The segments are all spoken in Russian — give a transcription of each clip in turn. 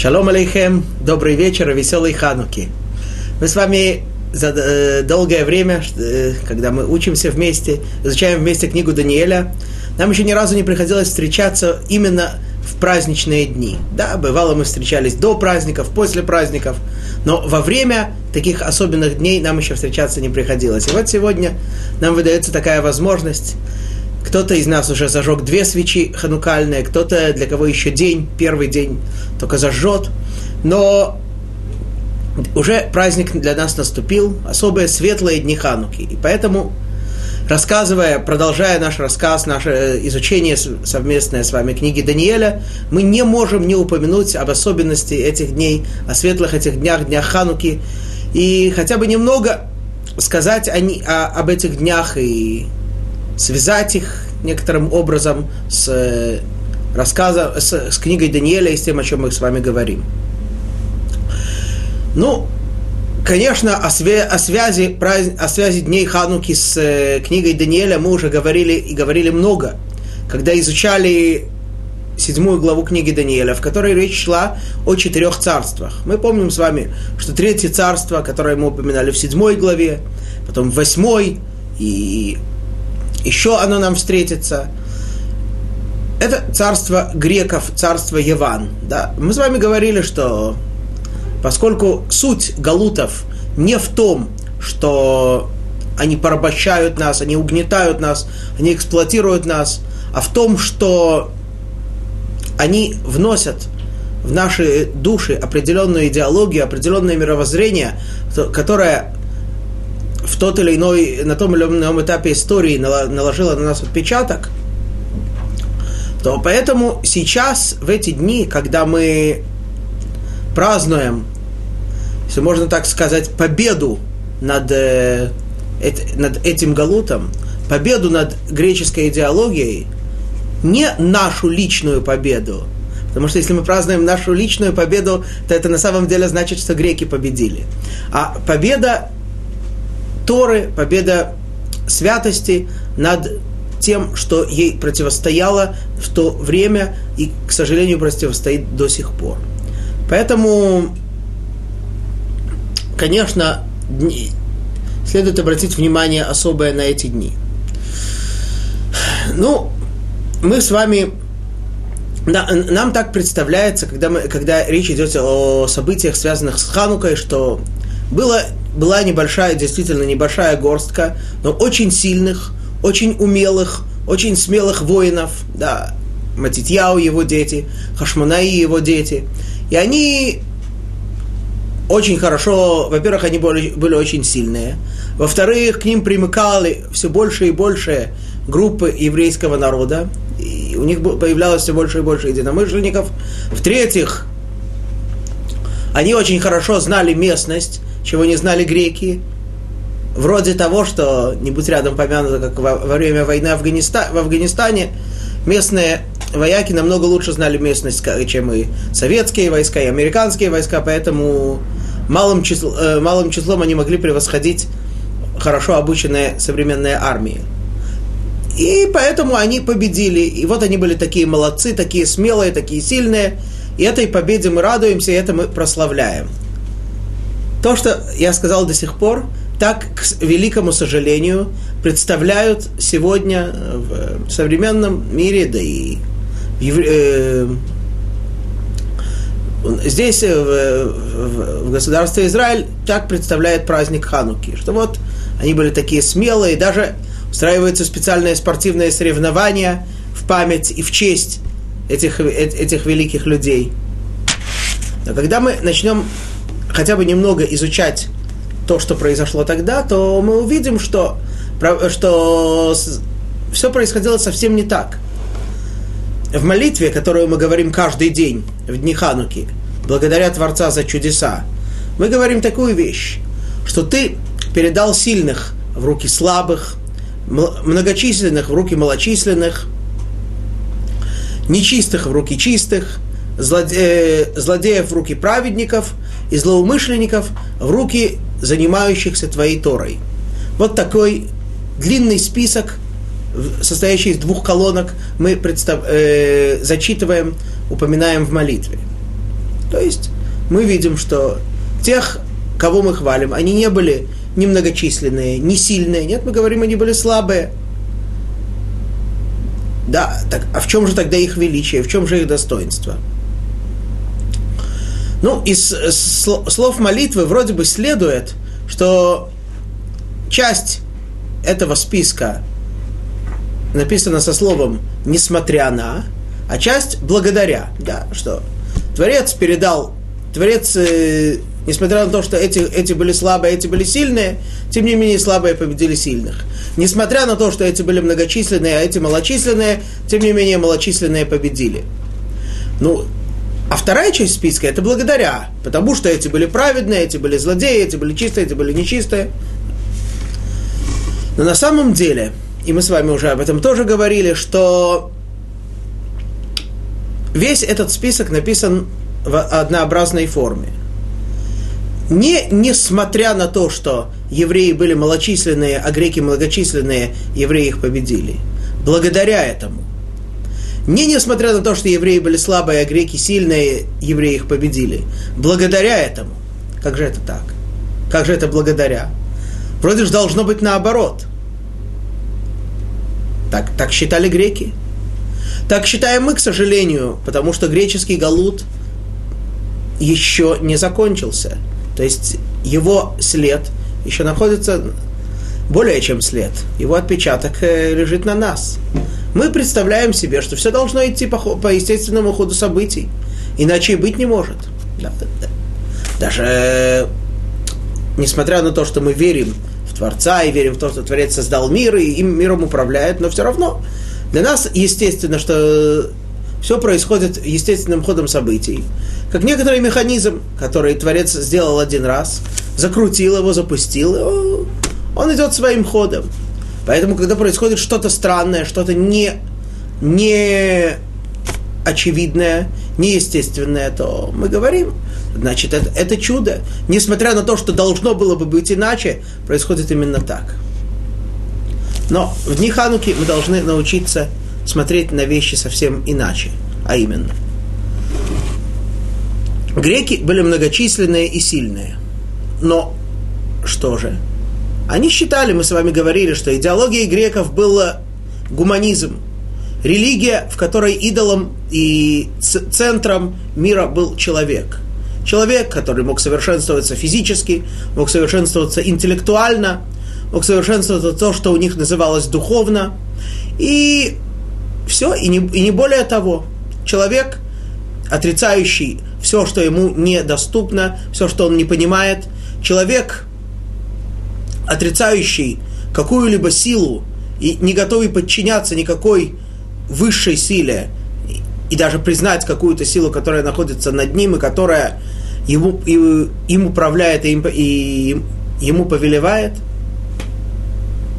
Шалом алейхем, добрый вечер и веселый хануки. Мы с вами за э, долгое время, э, когда мы учимся вместе, изучаем вместе книгу Даниэля, нам еще ни разу не приходилось встречаться именно в праздничные дни. Да, бывало мы встречались до праздников, после праздников, но во время таких особенных дней нам еще встречаться не приходилось. И вот сегодня нам выдается такая возможность кто-то из нас уже зажег две свечи ханукальные, кто-то для кого еще день, первый день только зажжет. Но уже праздник для нас наступил, особые светлые дни Хануки. И поэтому, рассказывая, продолжая наш рассказ, наше изучение совместное с вами книги Даниэля, мы не можем не упомянуть об особенности этих дней, о светлых этих днях, днях Хануки, и хотя бы немного сказать о, о, об этих днях и связать их некоторым образом с э, рассказом, с, с книгой Даниэля и с тем, о чем мы с вами говорим. Ну, конечно, о, свя- о, связи, о связи дней Хануки с э, книгой Даниэля мы уже говорили и говорили много, когда изучали седьмую главу книги Даниэля, в которой речь шла о четырех царствах. Мы помним с вами, что третье царство, которое мы упоминали в седьмой главе, потом в восьмой и еще оно нам встретится. Это царство греков, царство Яван. Да? Мы с вами говорили, что поскольку суть галутов не в том, что они порабощают нас, они угнетают нас, они эксплуатируют нас, а в том, что они вносят в наши души определенную идеологию, определенное мировоззрение, которое в тот или иной, на том или ином этапе истории наложила на нас отпечаток, то поэтому сейчас, в эти дни, когда мы празднуем, если можно так сказать, победу над, э, над этим галутом, победу над греческой идеологией, не нашу личную победу, Потому что если мы празднуем нашу личную победу, то это на самом деле значит, что греки победили. А победа Торы, победа святости над тем, что ей противостояло в то время и, к сожалению, противостоит до сих пор. Поэтому, конечно, дни, следует обратить внимание особое на эти дни. Ну, мы с вами нам так представляется, когда, мы, когда речь идет о событиях, связанных с Ханукой, что было была небольшая, действительно небольшая горстка, но очень сильных, очень умелых, очень смелых воинов, да, Матитьяу его дети, Хашманаи его дети. И они очень хорошо, во-первых, они были, были очень сильные, во-вторых, к ним примыкали все больше и больше группы еврейского народа, и у них появлялось все больше и больше единомышленников. В-третьих, они очень хорошо знали местность, чего не знали греки, вроде того, что, не будь рядом помянуто, как во, во время войны Афганиста, в Афганистане, местные вояки намного лучше знали местность, чем и советские войска, и американские войска, поэтому малым, числ, э, малым числом они могли превосходить хорошо обученные современные армии. И поэтому они победили. И вот они были такие молодцы, такие смелые, такие сильные. И этой победе мы радуемся, и это мы прославляем. То, что я сказал до сих пор, так, к великому сожалению, представляют сегодня в современном мире, да и. Э, здесь, э, в, в, государстве Израиль, так представляет праздник Хануки, что вот они были такие смелые, даже устраиваются специальные спортивные соревнования в память и в честь этих, э, этих великих людей. Но когда мы начнем хотя бы немного изучать то, что произошло тогда, то мы увидим, что, что все происходило совсем не так. В молитве, которую мы говорим каждый день, в дни Хануки, благодаря Творца за чудеса, мы говорим такую вещь, что ты передал сильных в руки слабых, многочисленных в руки малочисленных, нечистых в руки чистых, злодеев в руки праведников и злоумышленников в руки занимающихся твоей Торой. Вот такой длинный список, состоящий из двух колонок, мы представ... э, зачитываем, упоминаем в молитве. То есть мы видим, что тех, кого мы хвалим, они не были немногочисленные, не сильные. Нет, мы говорим, они были слабые. Да, так, а в чем же тогда их величие, в чем же их достоинство? Ну, из слов молитвы вроде бы следует, что часть этого списка написана со словом «несмотря на», а часть «благодаря». Да, что Творец передал, Творец, э, несмотря на то, что эти, эти были слабые, эти были сильные, тем не менее слабые победили сильных. Несмотря на то, что эти были многочисленные, а эти малочисленные, тем не менее малочисленные победили. Ну, а вторая часть списка это благодаря, потому что эти были праведные, эти были злодеи, эти были чистые, эти были нечистые. Но на самом деле, и мы с вами уже об этом тоже говорили, что весь этот список написан в однообразной форме. Не несмотря на то, что евреи были малочисленные, а греки многочисленные, евреи их победили. Благодаря этому. Не несмотря на то, что евреи были слабые, а греки сильные, евреи их победили. Благодаря этому. Как же это так? Как же это благодаря? Вроде же должно быть наоборот. Так, так считали греки. Так считаем мы, к сожалению, потому что греческий галут еще не закончился. То есть его след еще находится более чем след. Его отпечаток э, лежит на нас мы представляем себе, что все должно идти по, по естественному ходу событий. Иначе и быть не может. Да, да. Даже э, несмотря на то, что мы верим в Творца и верим в то, что Творец создал мир и им миром управляет, но все равно для нас естественно, что все происходит естественным ходом событий. Как некоторый механизм, который Творец сделал один раз, закрутил его, запустил, он идет своим ходом. Поэтому, когда происходит что-то странное, что-то не, не очевидное, неестественное, то мы говорим, значит, это, это чудо. Несмотря на то, что должно было бы быть иначе, происходит именно так. Но в дни Хануки мы должны научиться смотреть на вещи совсем иначе. А именно, греки были многочисленные и сильные. Но что же? Они считали, мы с вами говорили, что идеологией греков был гуманизм. Религия, в которой идолом и центром мира был человек. Человек, который мог совершенствоваться физически, мог совершенствоваться интеллектуально, мог совершенствоваться то, что у них называлось духовно. И все, и не, и не более того. Человек, отрицающий все, что ему недоступно, все, что он не понимает, человек, отрицающий какую-либо силу и не готовый подчиняться никакой высшей силе и даже признать какую-то силу, которая находится над ним и которая ему, и, им управляет и, им, и ему повелевает,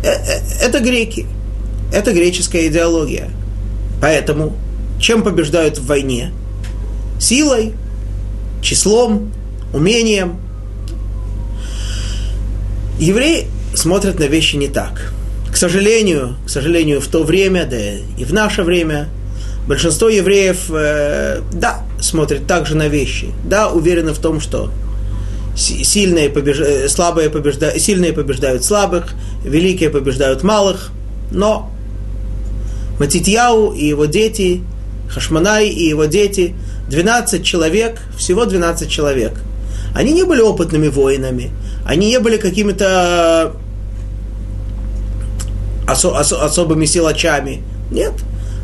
э, э, это греки. Это греческая идеология. Поэтому чем побеждают в войне? Силой, числом, умением – Евреи смотрят на вещи не так. К сожалению, к сожалению, в то время, да и в наше время, большинство евреев, э, да, смотрят также на вещи, да, уверены в том, что сильные, побеж... Э, слабые побежда... сильные побеждают слабых, великие побеждают малых, но Матитьяу и его дети, Хашманай и его дети, 12 человек, всего 12 человек, они не были опытными воинами, они не были какими-то осо- осо- особыми силачами. Нет,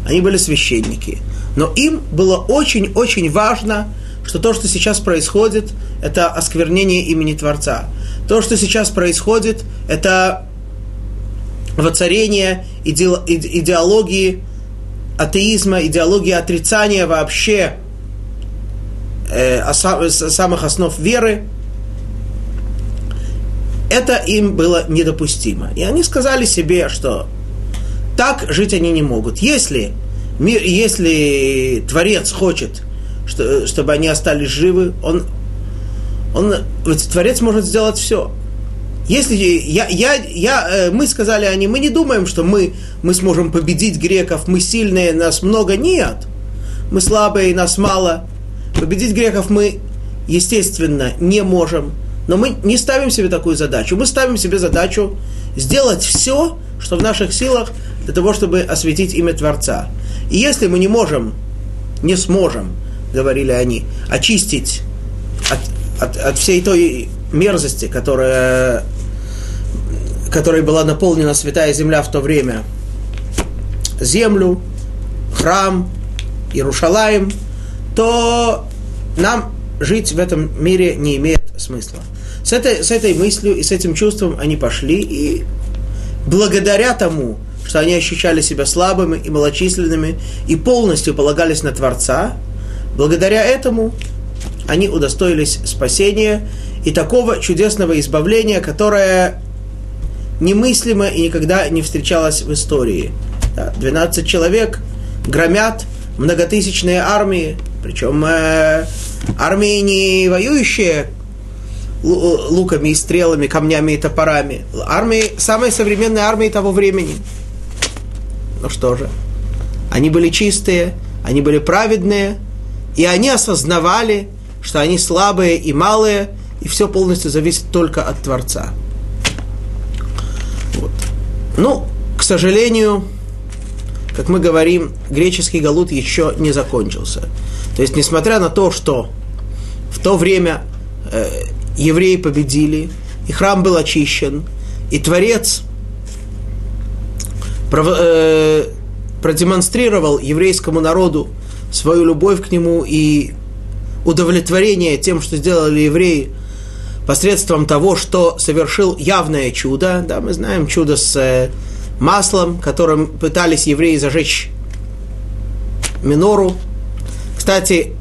они были священники. Но им было очень-очень важно, что то, что сейчас происходит, это осквернение имени Творца. То, что сейчас происходит, это воцарение иде- идеологии атеизма, идеологии отрицания вообще э, самых основ веры, это им было недопустимо. И они сказали себе, что так жить они не могут. Если, мир, если Творец хочет, что, чтобы они остались живы, он, он, Творец может сделать все. Если я, я, я, э, мы сказали они, мы не думаем, что мы, мы сможем победить греков, мы сильные, нас много. Нет. Мы слабые, нас мало. Победить греков мы, естественно, не можем, но мы не ставим себе такую задачу. Мы ставим себе задачу сделать все, что в наших силах, для того, чтобы осветить имя Творца. И если мы не можем, не сможем, говорили они, очистить от, от, от всей той мерзости, которая, которой была наполнена святая земля в то время, землю, храм, Иерушалаем, то нам жить в этом мире не имеет смысла. С этой, с этой мыслью и с этим чувством они пошли, и благодаря тому, что они ощущали себя слабыми и малочисленными, и полностью полагались на Творца, благодаря этому они удостоились спасения и такого чудесного избавления, которое немыслимо и никогда не встречалось в истории. 12 человек громят многотысячные армии, причем э, армии не воюющие луками и стрелами, камнями и топорами. Армии, самой современной армии того времени. Ну что же, они были чистые, они были праведные, и они осознавали, что они слабые и малые, и все полностью зависит только от Творца. Вот. Ну, к сожалению, как мы говорим, греческий галут еще не закончился. То есть, несмотря на то, что в то время э, евреи победили, и храм был очищен, и Творец э, продемонстрировал еврейскому народу свою любовь к нему и удовлетворение тем, что сделали евреи посредством того, что совершил явное чудо. Да, мы знаем чудо с э, маслом, которым пытались евреи зажечь минору. Кстати,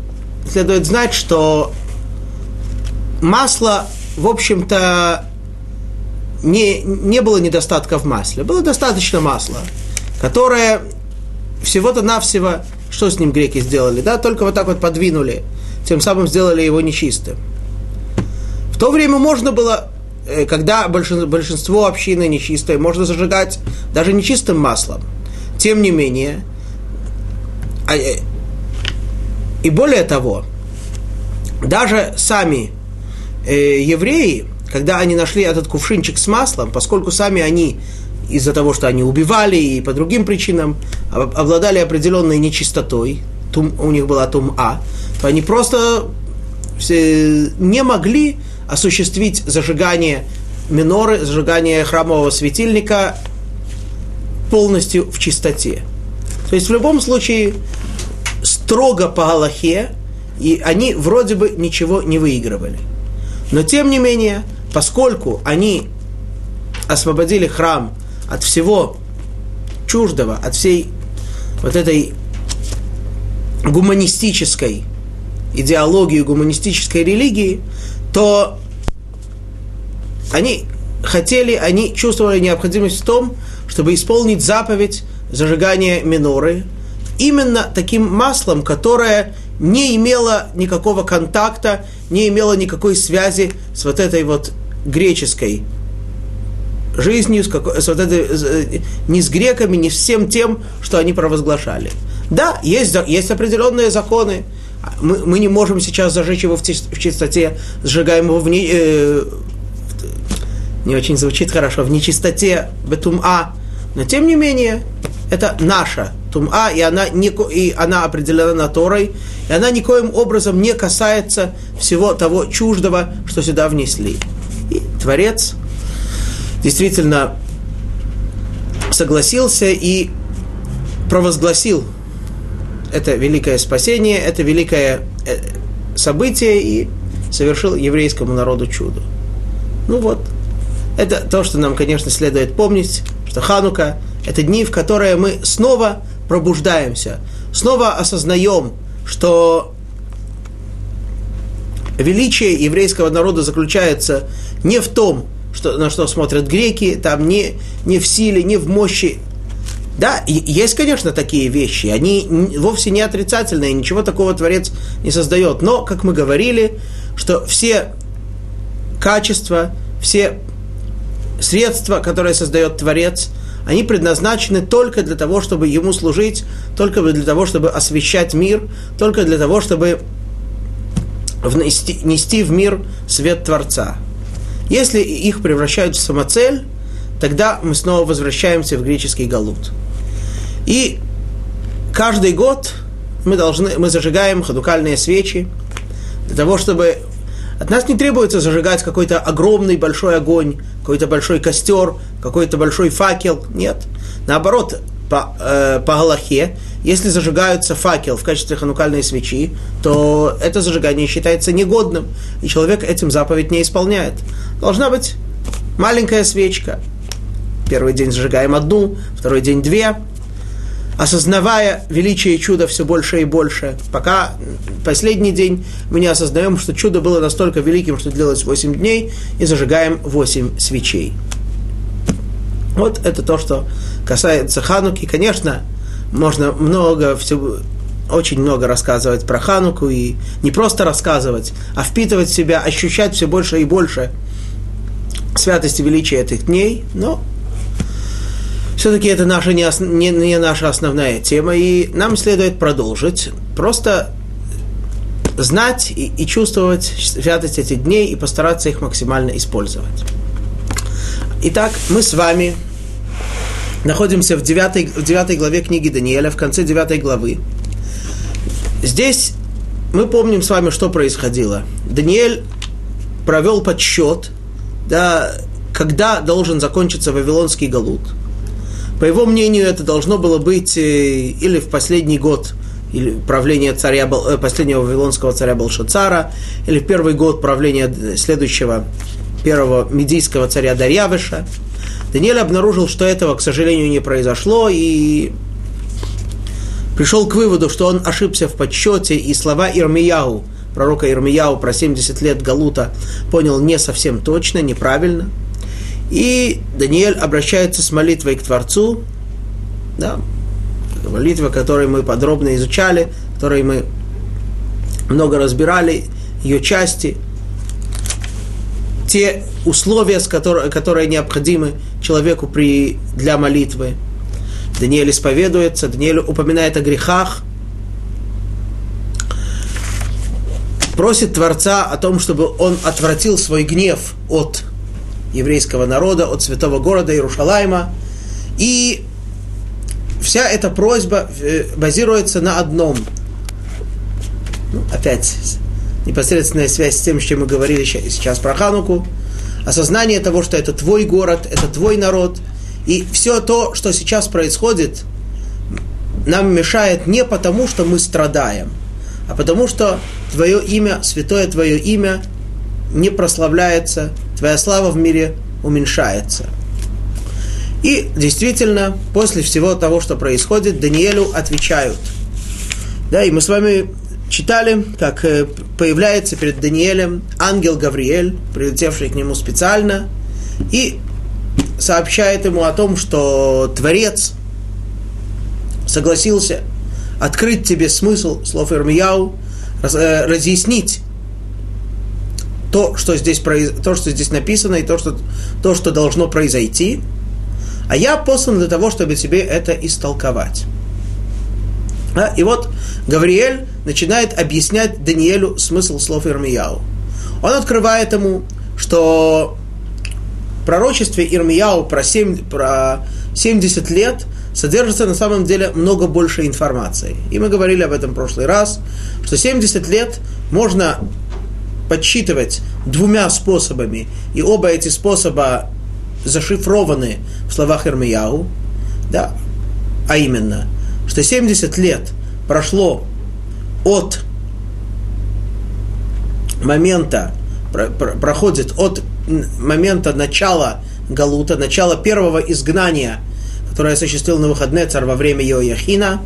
следует знать, что масло, в общем-то, не, не было недостатка в масле. Было достаточно масла, которое всего-то навсего, что с ним греки сделали, да, только вот так вот подвинули, тем самым сделали его нечистым. В то время можно было Э, когда большинство общины нечистое, можно зажигать даже нечистым маслом. Тем не менее, а, э, и более того, даже сами э, евреи, когда они нашли этот кувшинчик с маслом, поскольку сами они из-за того, что они убивали и по другим причинам обладали определенной нечистотой, тум, у них была тум-а, то они просто не могли осуществить зажигание миноры, зажигание храмового светильника полностью в чистоте. То есть в любом случае строго по Галахе, и они вроде бы ничего не выигрывали. Но тем не менее, поскольку они освободили храм от всего чуждого, от всей вот этой гуманистической идеологии, гуманистической религии, то они хотели, они чувствовали необходимость в том, чтобы исполнить заповедь зажигания миноры именно таким маслом, которое не имело никакого контакта, не имело никакой связи с вот этой вот греческой жизнью, с, какой, с вот этой, ни с греками, ни с всем тем, что они провозглашали. Да, есть, есть определенные законы, мы, мы не можем сейчас зажечь его в, чистоте, сжигаем его в не, э, не очень звучит хорошо, в нечистоте, в тум-а, но тем не менее, это наша тум-а, и она, не, и она определена Торой, и она никоим образом не касается всего того чуждого, что сюда внесли. И Творец действительно согласился и провозгласил это великое спасение, это великое э, событие и совершил еврейскому народу чудо. Ну вот, это то, что нам, конечно, следует помнить, что Ханука – это дни, в которые мы снова пробуждаемся, снова осознаем, что величие еврейского народа заключается не в том, что, на что смотрят греки, там не, не в силе, не в мощи да, есть, конечно, такие вещи, они вовсе не отрицательные, ничего такого Творец не создает. Но, как мы говорили, что все качества, все средства, которые создает Творец, они предназначены только для того, чтобы ему служить, только для того, чтобы освещать мир, только для того, чтобы внести, нести в мир свет Творца. Если их превращают в самоцель, тогда мы снова возвращаемся в греческий галут. И каждый год мы, должны, мы зажигаем хадукальные свечи для того, чтобы от нас не требуется зажигать какой-то огромный большой огонь, какой-то большой костер, какой-то большой факел. Нет. Наоборот, по, э, по Галахе, если зажигаются факел в качестве ханукальной свечи, то это зажигание считается негодным, и человек этим заповедь не исполняет. Должна быть маленькая свечка. Первый день зажигаем одну, второй день две, осознавая величие чуда все больше и больше, пока последний день мы не осознаем, что чудо было настолько великим, что длилось 8 дней, и зажигаем 8 свечей. Вот это то, что касается Хануки. Конечно, можно много всего, очень много рассказывать про Хануку, и не просто рассказывать, а впитывать в себя, ощущать все больше и больше святости величия этих дней, но все-таки это наша не, не, не наша основная тема, и нам следует продолжить. Просто знать и, и чувствовать святость этих дней и постараться их максимально использовать. Итак, мы с вами находимся в 9, в 9 главе книги Даниэля, в конце 9 главы. Здесь мы помним с вами, что происходило. Даниэль провел подсчет, да, когда должен закончиться Вавилонский галут – по его мнению, это должно было быть э, или в последний год или правления царя, э, последнего вавилонского царя Балшацара, или в первый год правления следующего первого медийского царя Дарьявыша. Даниэль обнаружил, что этого, к сожалению, не произошло, и пришел к выводу, что он ошибся в подсчете, и слова Ирмияу, пророка Ирмияу про 70 лет Галута, понял не совсем точно, неправильно – и Даниэль обращается с молитвой к Творцу, да, молитва, которую мы подробно изучали, которой мы много разбирали, ее части, те условия, с которые, которые необходимы человеку при, для молитвы. Даниэль исповедуется, Даниэль упоминает о грехах, просит Творца о том, чтобы он отвратил свой гнев от еврейского народа, от святого города Иерушалайма. И вся эта просьба э, базируется на одном. Ну, опять непосредственная связь с тем, чем мы говорили сейчас про Хануку. Осознание того, что это твой город, это твой народ. И все то, что сейчас происходит, нам мешает не потому, что мы страдаем, а потому что твое имя, святое твое имя, не прославляется, твоя слава в мире уменьшается. И действительно, после всего того, что происходит, Даниэлю отвечают. Да, и мы с вами читали, как э, появляется перед Даниэлем ангел Гавриэль, прилетевший к нему специально, и сообщает ему о том, что Творец согласился открыть тебе смысл слов Ирмияу, э, разъяснить то, что здесь, то, что здесь написано, и то что, то, что должно произойти, а я послан для того, чтобы тебе это истолковать. А, и вот Гавриэль начинает объяснять Даниэлю смысл слов Ирмияу. Он открывает ему, что пророчестве Ирмияу про, 7, про 70 лет содержится на самом деле много больше информации. И мы говорили об этом в прошлый раз, что 70 лет можно подсчитывать двумя способами, и оба эти способа зашифрованы в словах Ирмияу, да, а именно, что 70 лет прошло от момента, про, про, проходит от момента начала Галута, начала первого изгнания, которое осуществил на выходные царь во время Йояхина,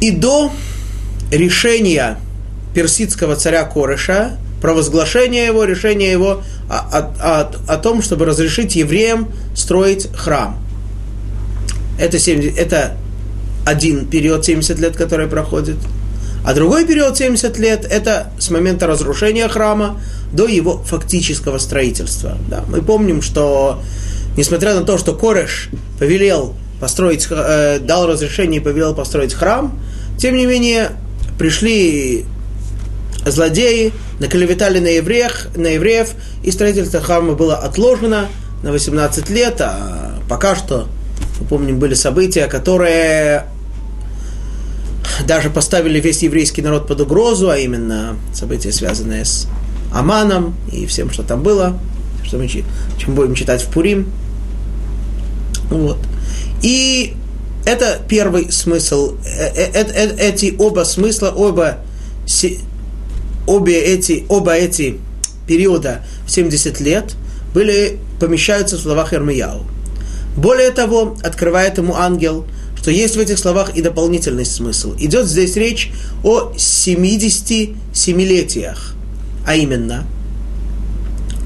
и до решения персидского царя Корыша, провозглашение его, решение его о, о, о, о том, чтобы разрешить евреям строить храм. Это, 70, это один период 70 лет, который проходит. А другой период 70 лет – это с момента разрушения храма до его фактического строительства. Да, мы помним, что несмотря на то, что Кореш повелел построить, э, дал разрешение и повелел построить храм, тем не менее пришли злодеи наклеветали на, евреях, на евреев, и строительство храма было отложено на 18 лет, а пока что, мы помним, были события, которые даже поставили весь еврейский народ под угрозу, а именно события, связанные с Аманом и всем, что там было, что мы, чем будем читать в Пурим. Вот. И это первый смысл. Э, э, э, эти оба смысла, оба, обе эти, оба эти периода в 70 лет были, помещаются в словах Ермияу. Более того, открывает ему ангел, что есть в этих словах и дополнительный смысл. Идет здесь речь о 77-летиях, а именно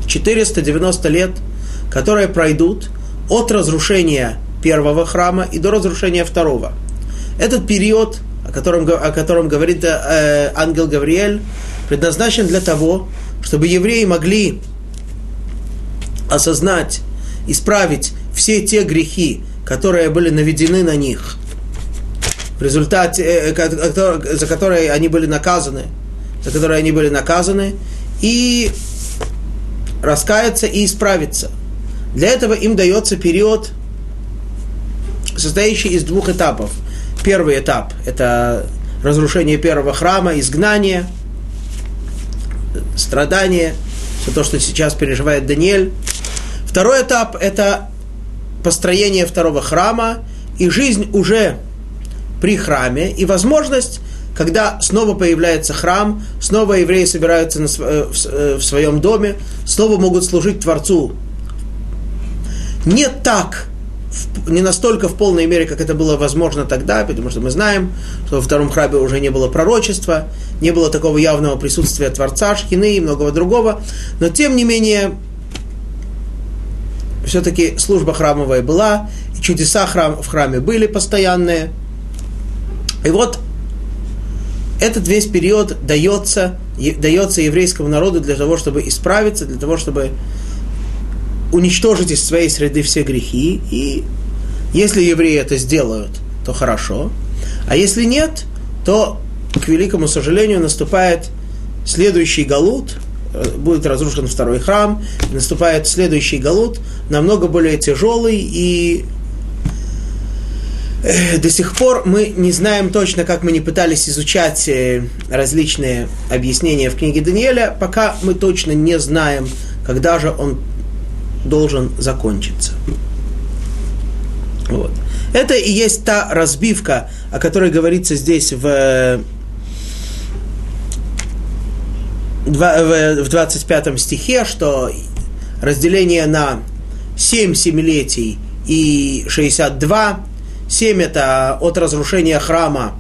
490 лет, которые пройдут от разрушения первого храма и до разрушения второго. Этот период, о котором, о котором говорит э, ангел Гавриэль, предназначен для того, чтобы евреи могли осознать, исправить все те грехи, которые были наведены на них, в результате, э, э, за которые они были наказаны, за которые они были наказаны, и раскаяться и исправиться. Для этого им дается период, состоящий из двух этапов. Первый этап – это разрушение первого храма, изгнание, страдание, все то, что сейчас переживает Даниэль. Второй этап – это построение второго храма и жизнь уже при храме, и возможность когда снова появляется храм, снова евреи собираются на, э, в, э, в своем доме, снова могут служить Творцу. Не так, не настолько в полной мере, как это было возможно тогда, потому что мы знаем, что во втором храме уже не было пророчества, не было такого явного присутствия Творца, Шхины и многого другого, но тем не менее, все-таки служба храмовая была, и чудеса храм, в храме были постоянные. И вот этот весь период дается, дается еврейскому народу для того, чтобы исправиться, для того, чтобы уничтожить из своей среды все грехи. И если евреи это сделают, то хорошо. А если нет, то, к великому сожалению, наступает следующий галут, э, будет разрушен второй храм, наступает следующий галут, намного более тяжелый и до сих пор мы не знаем точно, как мы не пытались изучать э, различные объяснения в книге Даниэля, пока мы точно не знаем, когда же он должен закончиться. Вот. Это и есть та разбивка, о которой говорится здесь в, в 25 стихе, что разделение на 7 семилетий и 62 7 это от разрушения храма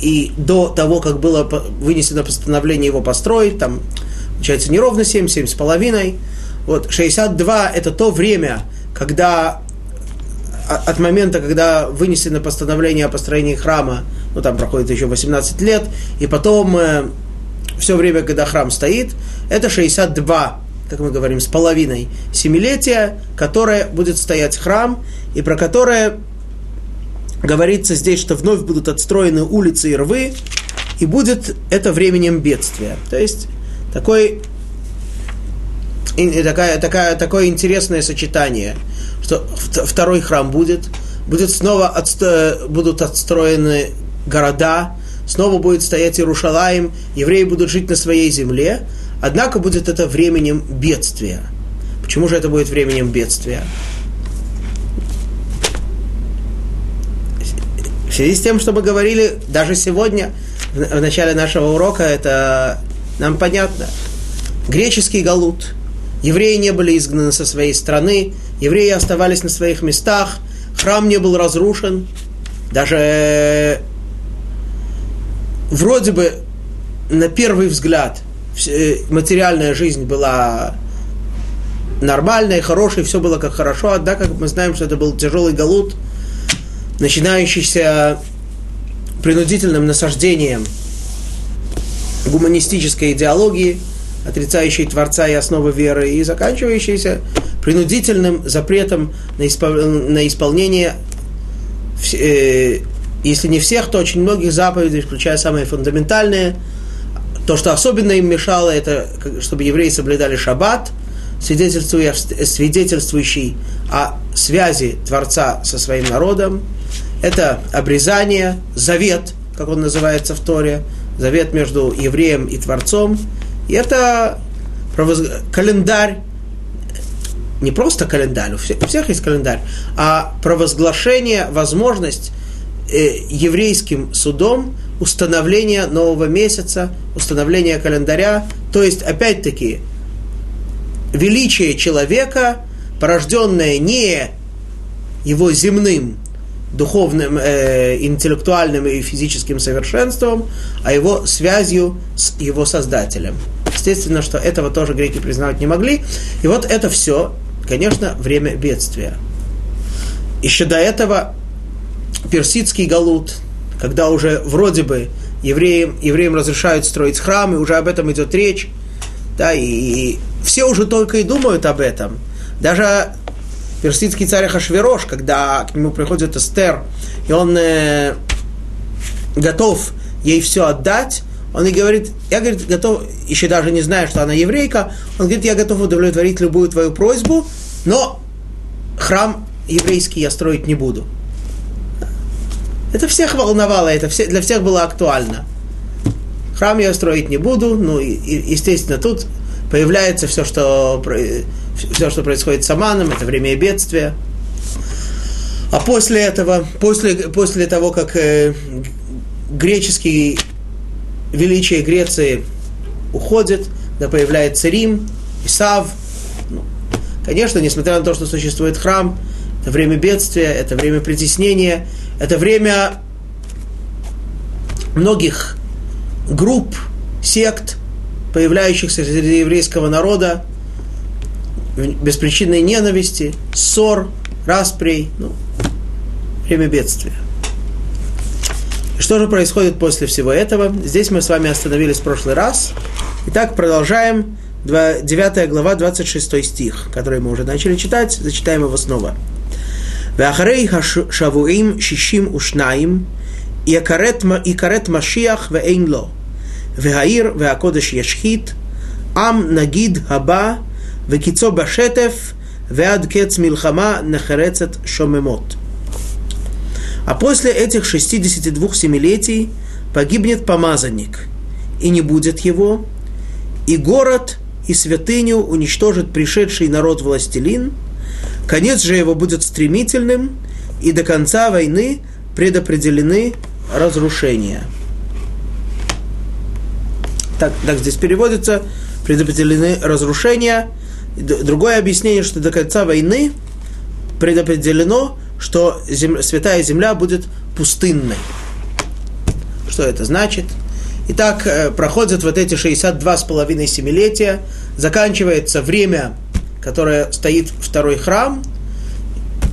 и до того, как было вынесено постановление его построить, там, получается, не ровно 7, 7 с половиной. Вот, 62 это то время, когда а, от момента, когда вынесено постановление о построении храма, ну там проходит еще 18 лет, и потом э, все время, когда храм стоит, это 62, как мы говорим, с половиной семилетия, которое будет стоять храм, и про которое говорится здесь, что вновь будут отстроены улицы и рвы, и будет это временем бедствия. То есть такой, такая, такая, такое интересное сочетание, что второй храм будет, будет снова отсто, будут отстроены города, снова будет стоять Иерушалаем, евреи будут жить на своей земле, однако будет это временем бедствия. Почему же это будет временем бедствия? В связи с тем, что мы говорили даже сегодня, в начале нашего урока, это нам понятно. Греческий галут. Евреи не были изгнаны со своей страны, евреи оставались на своих местах, храм не был разрушен, даже вроде бы на первый взгляд э, материальная жизнь была нормальная, хорошая, все было как хорошо, однако мы знаем, что это был тяжелый галут – начинающийся принудительным насаждением гуманистической идеологии, отрицающей Творца и основы веры, и заканчивающийся принудительным запретом на, испол... на исполнение, э, если не всех, то очень многих заповедей, включая самые фундаментальные, То, что особенно им мешало, это чтобы евреи соблюдали шаббат, свидетельствующий о связи Творца со своим народом. Это обрезание, завет, как он называется в Торе, завет между евреем и Творцом. И это календарь, не просто календарь, у всех, у всех есть календарь, а провозглашение, возможность э, еврейским судом установления нового месяца, установления календаря. То есть, опять-таки, величие человека, порожденное не его земным, духовным, э, интеллектуальным и физическим совершенством, а его связью с его создателем. Естественно, что этого тоже греки признавать не могли. И вот это все, конечно, время бедствия. Еще до этого персидский галут, когда уже вроде бы евреям, евреям разрешают строить храмы, уже об этом идет речь, да, и все уже только и думают об этом. Даже персидский царь Хашвирош, когда к нему приходит Эстер, и он э, готов ей все отдать, он и говорит, я, говорит, готов, еще даже не зная, что она еврейка, он говорит, я готов удовлетворить любую твою просьбу, но храм еврейский я строить не буду. Это всех волновало, это все, для всех было актуально. Храм я строить не буду, ну, и, естественно, тут появляется все, что, все, что происходит с Аманом, это время бедствия. А после этого, после, после того, как э, греческий величие Греции уходит, да появляется Рим, Исав. Ну, конечно, несмотря на то, что существует храм, это время бедствия, это время притеснения, это время многих групп, сект, появляющихся среди еврейского народа, беспричинной ненависти, ссор, расприй, ну, время бедствия. И что же происходит после всего этого? Здесь мы с вами остановились в прошлый раз. Итак, продолжаем 9 глава, 26 стих, который мы уже начали читать. Зачитаем его снова. ואחרי השבועים שישים ושניים, יכרת משיח ואין לו. והעיר והקודש ישחית, עם נגיד הבא, וקיצו בשטף, ועד קץ מלחמה נחרצת шомемот. А после этих 62 семилетий погибнет помазанник, и не будет его, и город и святыню уничтожит пришедший народ властелин, конец же его будет стремительным, и до конца войны предопределены разрушения – так, так здесь переводится, предопределены разрушения. Другое объяснение, что до конца войны предопределено, что зем, святая земля будет пустынной. Что это значит? Итак, э, проходят вот эти 62 с половиной семилетия, заканчивается время, которое стоит второй храм,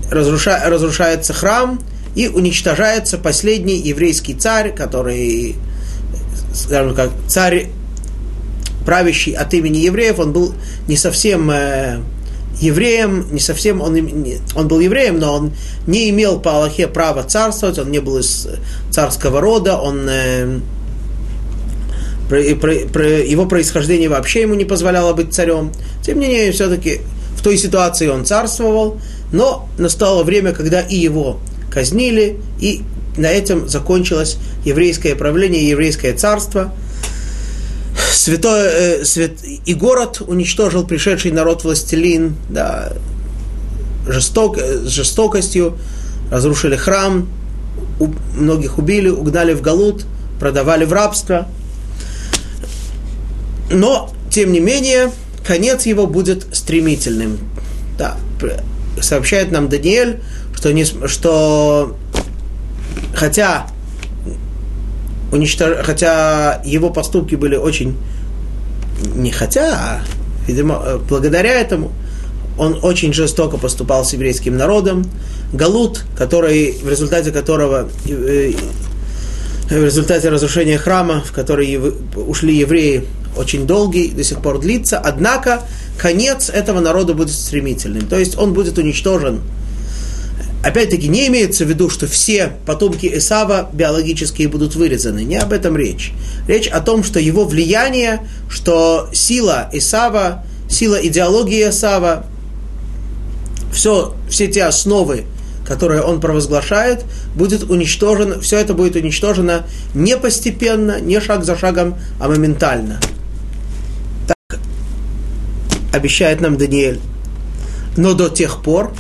разруша, разрушается храм, и уничтожается последний еврейский царь, который скажем как, царь, правящий от имени евреев, он был не совсем э, евреем, не совсем, он, он был евреем, но он не имел по Аллахе права царствовать, он не был из царского рода, он, э, про, про, про, его происхождение вообще ему не позволяло быть царем. Тем не менее, все-таки в той ситуации он царствовал, но настало время, когда и его казнили, и на этом закончилось еврейское правление, еврейское царство. Святой, э, свят, и город уничтожил пришедший народ властелин да, жесток, с жестокостью, разрушили храм, у, многих убили, угнали в Галут, продавали в рабство. Но, тем не менее, конец его будет стремительным. Да, сообщает нам Даниэль, что, не, что хотя, уничтож... хотя его поступки были очень, не хотя, а, видимо, э, благодаря этому, он очень жестоко поступал с еврейским народом. Галут, который, в результате которого, э, в результате разрушения храма, в который ушли евреи, очень долгий, до сих пор длится. Однако конец этого народа будет стремительным. То есть он будет уничтожен Опять-таки, не имеется в виду, что все потомки Исава биологические будут вырезаны. Не об этом речь. Речь о том, что его влияние, что сила Исава, сила идеологии Исава, все, все те основы, которые он провозглашает, будет уничтожено, все это будет уничтожено не постепенно, не шаг за шагом, а моментально. Так обещает нам Даниэль. Но до тех пор,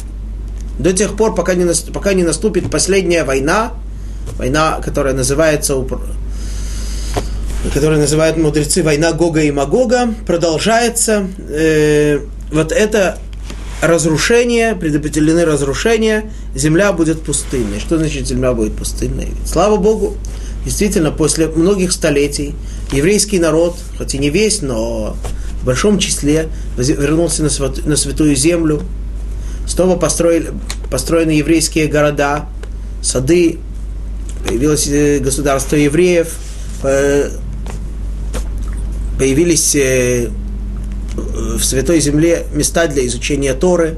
до тех пор, пока не, пока не наступит последняя война, война, которая называется, которая называют мудрецы война Гога и Магога, продолжается. Э, вот это разрушение, предопределены разрушения, земля будет пустынной. Что значит земля будет пустынной? Слава Богу, действительно, после многих столетий еврейский народ, хоть и не весь, но в большом числе вернулся на, свят, на святую землю. Снова построили, построены еврейские города, сады, появилось э, государство евреев, появились э, в Святой Земле места для изучения Торы.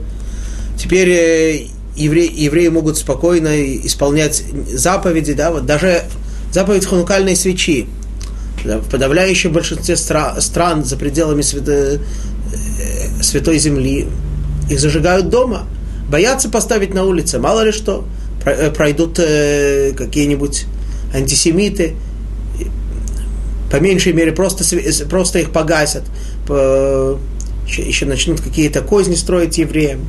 Теперь э, евреи, евреи могут спокойно исполнять заповеди, да, вот даже заповедь ханукальной свечи. В подавляющем большинстве стра- стран за пределами свято, э, Святой Земли их зажигают дома. Боятся поставить на улице, мало ли что. Э, пройдут какие-нибудь антисемиты, по меньшей мере просто, просто их погасят еще, начнут какие-то козни строить евреям.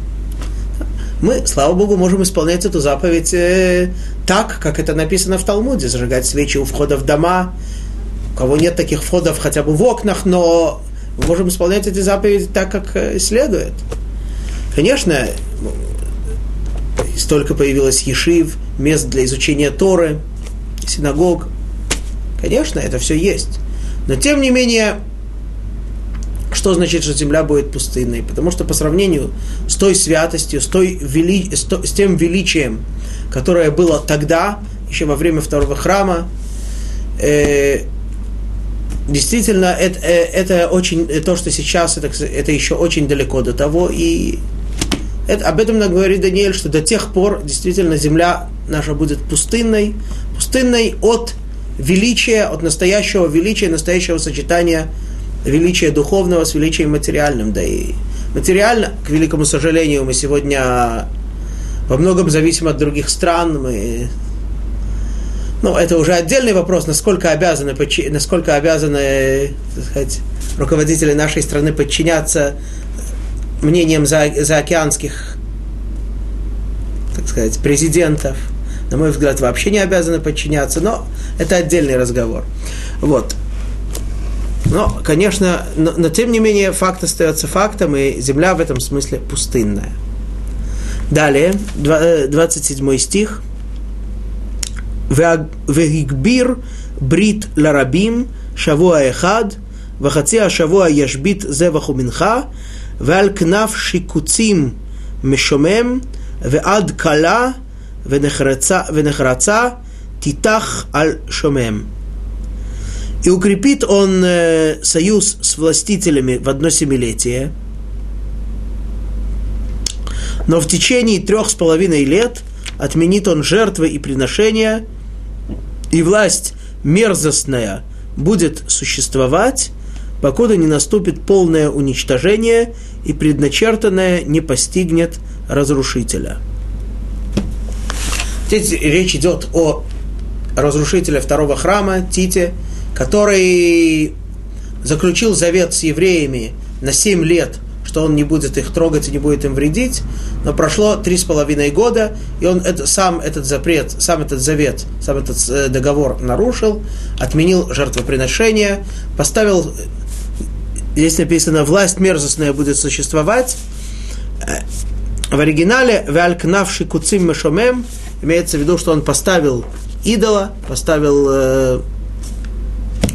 Мы, слава Богу, можем исполнять эту заповедь э, так, как это написано в Талмуде, зажигать свечи у входа в дома. У кого нет таких входов хотя бы в окнах, но мы можем исполнять эти заповеди так, как э, следует. Конечно, столько появилось ешив, мест для изучения Торы, синагог. Конечно, это все есть. Но тем не менее, что значит, что земля будет пустынной? Потому что по сравнению с той святостью, с, той вели, с, то, с тем величием, которое было тогда, еще во время второго храма, э, действительно, это, э, это очень, то, что сейчас, это, это еще очень далеко до того, и это, об этом говорит Даниэль, что до тех пор действительно земля наша будет пустынной, пустынной от величия, от настоящего величия, настоящего сочетания величие духовного с величием материальным. Да и материально, к великому сожалению, мы сегодня во многом зависим от других стран. Мы ну, это уже отдельный вопрос, насколько обязаны, насколько обязаны так сказать, руководители нашей страны подчиняться мнением за, заокеанских, так сказать, президентов, на мой взгляд, вообще не обязаны подчиняться, но это отдельный разговор. Вот. Но, конечно, но, но тем не менее факт остается фактом, и земля в этом смысле пустынная. Далее, 27 э, стих. Вегигбир брит ларабим шавуа эхад вахаци ашавуа яшбит зеваху минха ועל כנף שיקוצים משומם, ועד כלה ונחרצה, ונחרצה תיתח על שומם. И укрепит он э, союз с властителями в одно семилетие. Но в течение трех с половиной лет отменит он жертвы и приношения, и власть мерзостная будет существовать, покуда не наступит полное уничтожение и предначертанное не постигнет разрушителя. Здесь речь идет о разрушителе второго храма Тите, который заключил завет с евреями на 7 лет, что он не будет их трогать и не будет им вредить, но прошло три с половиной года, и он это, сам этот запрет, сам этот завет, сам этот э, договор нарушил, отменил жертвоприношение, поставил, здесь написано, власть мерзостная будет существовать, э, в оригинале «Вялькнавши куцим мешомем» имеется в виду, что он поставил идола, поставил э,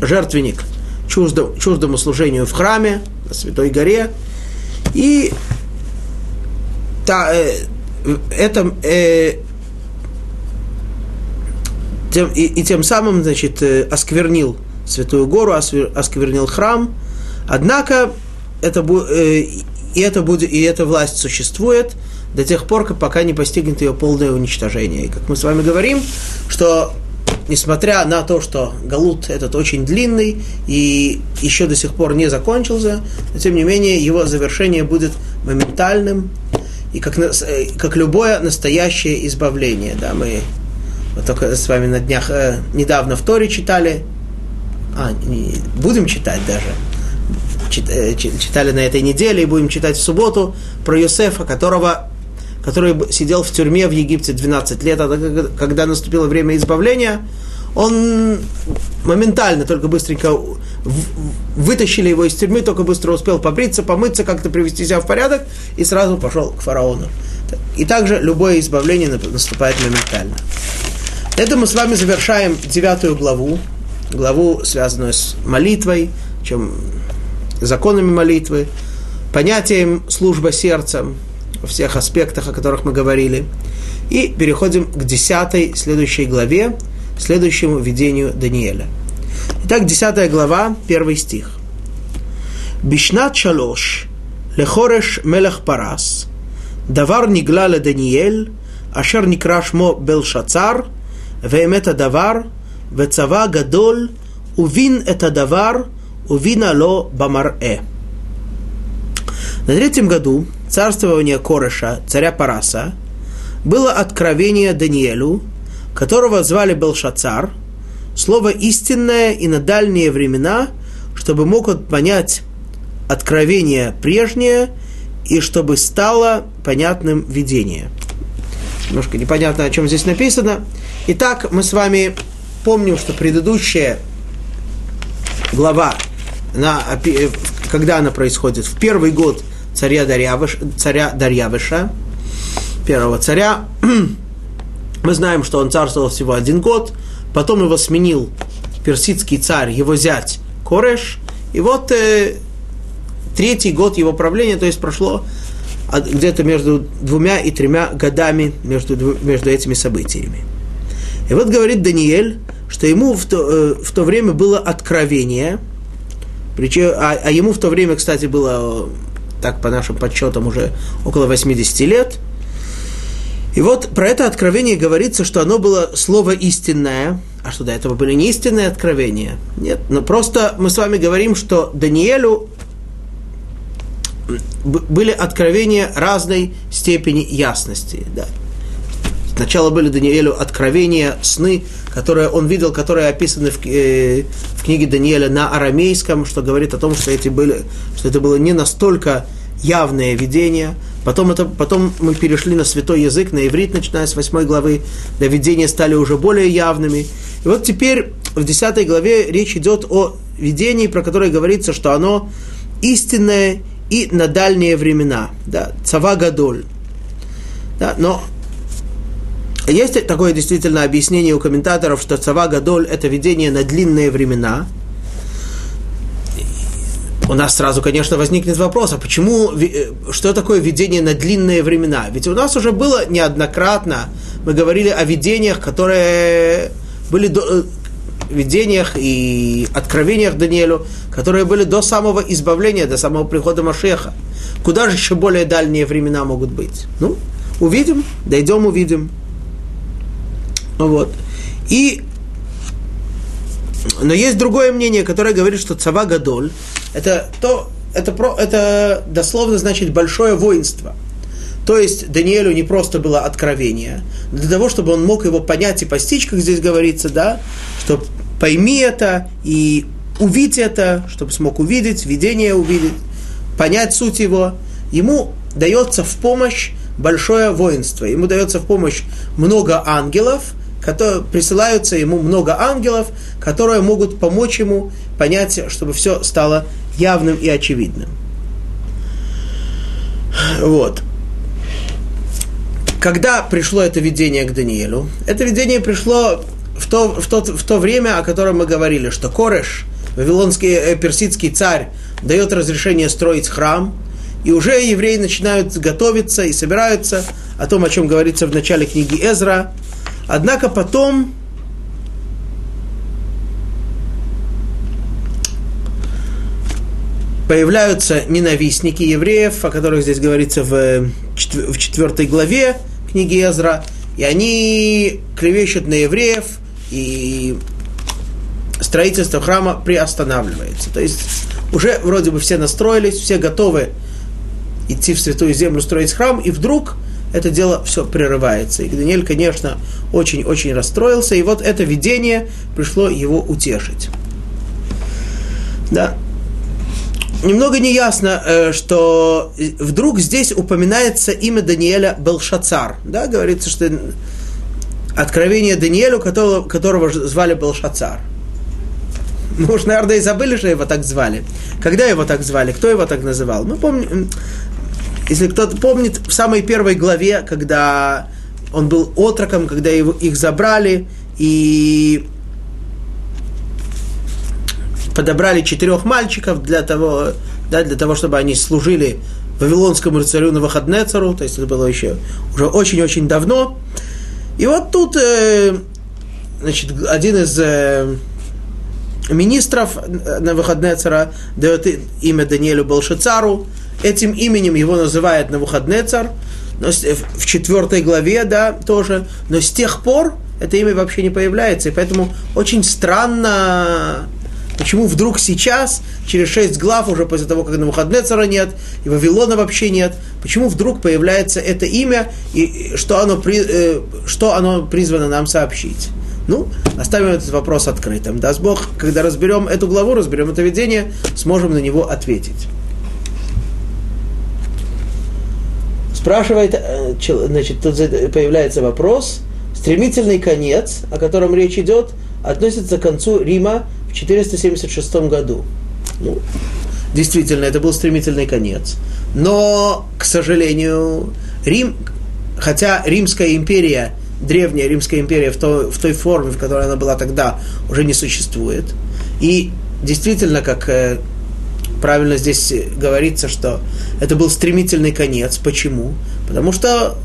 жертвенник чуждому, чуждому служению в храме, на Святой горе. И та, э, это, э, тем, и, и тем самым, значит, э, осквернил Святую гору, осквернил храм. Однако это, э, и, это будет, и эта власть существует, до тех пор, пока не постигнет ее полное уничтожение. И как мы с вами говорим, что несмотря на то, что Галут этот очень длинный и еще до сих пор не закончился, но тем не менее его завершение будет моментальным, и как, э, как любое настоящее избавление. Да, мы вот только с вами на днях э, недавно в Торе читали, а, не, будем читать даже, читали на этой неделе и будем читать в субботу про Йосефа, которого который сидел в тюрьме в Египте 12 лет, а когда наступило время избавления, он моментально, только быстренько вытащили его из тюрьмы, только быстро успел побриться, помыться, как-то привести себя в порядок и сразу пошел к фараону. И также любое избавление наступает моментально. Это мы с вами завершаем девятую главу, главу, связанную с молитвой, чем законами молитвы, понятием служба сердцем, во всех аспектах, о которых мы говорили. И переходим к десятой следующей главе, следующему видению Даниэля. Итак, десятая глава, первый стих. Бишнат шалош, лехореш мелех парас, давар ниглала Даниэль, ашер некрашмо белшацар, ואמת הדבר, וצבא גדול, ובין את הדבר, увина ло бамарэ. На третьем году царствования Кореша, царя Параса, было откровение Даниэлю, которого звали Белшацар, слово истинное и на дальние времена, чтобы мог он понять откровение прежнее и чтобы стало понятным видение. Немножко непонятно, о чем здесь написано. Итак, мы с вами помним, что предыдущая глава, на, когда она происходит, в первый год царя Дарьявыша, царя Дарьявыша, первого царя. Мы знаем, что он царствовал всего один год, потом его сменил персидский царь, его зять Кореш, и вот э, третий год его правления, то есть прошло где-то между двумя и тремя годами между, между этими событиями. И вот говорит Даниэль, что ему в то, э, в то время было откровение, а, а ему в то время, кстати, было так по нашим подсчетам уже около 80 лет. И вот про это откровение говорится, что оно было слово истинное. А что до этого были не истинные откровения? Нет, но просто мы с вами говорим, что Даниэлю были откровения разной степени ясности. Да. Сначала были Даниэлю откровения, сны, которые он видел, которые описаны в, э, в книге Даниэля на арамейском, что говорит о том, что, эти были, что это было не настолько явное видение. Потом, это, потом мы перешли на святой язык, на иврит, начиная с 8 главы, да видения стали уже более явными. И вот теперь в 10 главе речь идет о видении, про которое говорится, что оно истинное и на дальние времена. Да, цава гадоль. Да, но есть такое действительно объяснение у комментаторов, что Цава Гадоль – это видение на длинные времена. У нас сразу, конечно, возникнет вопрос, а почему, э, что такое видение на длинные времена? Ведь у нас уже было неоднократно, мы говорили о видениях, которые были до, э, видениях и откровениях Даниэлю, которые были до самого избавления, до самого прихода Машеха. Куда же еще более дальние времена могут быть? Ну, увидим, дойдем, увидим. Вот. И но есть другое мнение, которое говорит, что цава гадоль это то, это, про, это дословно значит большое воинство. То есть Даниэлю не просто было откровение, для того, чтобы он мог его понять и постичь, как здесь говорится, да, что пойми это и увидеть это, чтобы смог увидеть, видение увидеть, понять суть его, ему дается в помощь большое воинство, ему дается в помощь много ангелов – которые, присылаются ему много ангелов, которые могут помочь ему понять, чтобы все стало явным и очевидным. Вот. Когда пришло это видение к Даниилу? Это видение пришло в то, в, то, в то время, о котором мы говорили, что Кореш, вавилонский э, персидский царь, дает разрешение строить храм, и уже евреи начинают готовиться и собираются о том, о чем говорится в начале книги Эзра, Однако потом появляются ненавистники евреев, о которых здесь говорится в, в четвертой главе книги Эзра, и они клевещут на евреев, и строительство храма приостанавливается. То есть уже вроде бы все настроились, все готовы идти в святую землю, строить храм, и вдруг это дело все прерывается. И Даниэль, конечно, очень-очень расстроился, и вот это видение пришло его утешить. Да. Немного неясно, э, что вдруг здесь упоминается имя Даниэля Белшацар. Да, говорится, что откровение Даниэлю, которого, которого звали Белшацар. Мы уж, наверное, и забыли, что его так звали. Когда его так звали? Кто его так называл? Мы помним, если кто-то помнит, в самой первой главе, когда он был отроком, когда его, их забрали и подобрали четырех мальчиков для того, да, для того, чтобы они служили вавилонскому царю Навуходнецару, то есть это было еще уже очень-очень давно. И вот тут э, значит, один из э, министров на выходные цара дает имя Даниэлю Балшицару. Этим именем его называют на выходные царь. Но в четвертой главе, да, тоже. Но с тех пор это имя вообще не появляется. И поэтому очень странно, почему вдруг сейчас, через шесть глав, уже после того, как на выходные цара нет, и Вавилона вообще нет, почему вдруг появляется это имя, и что оно, при, э, что оно призвано нам сообщить. Ну, оставим этот вопрос открытым. Даст Бог, когда разберем эту главу, разберем это видение, сможем на него ответить. Спрашивает, э, значит, тут появляется вопрос. Стремительный конец, о котором речь идет, относится к концу Рима в 476 году. Ну, действительно, это был стремительный конец. Но, к сожалению, Рим, хотя Римская империя древняя Римская империя в той, в той форме, в которой она была тогда, уже не существует. И действительно, как э, правильно здесь говорится, что это был стремительный конец. Почему? Потому что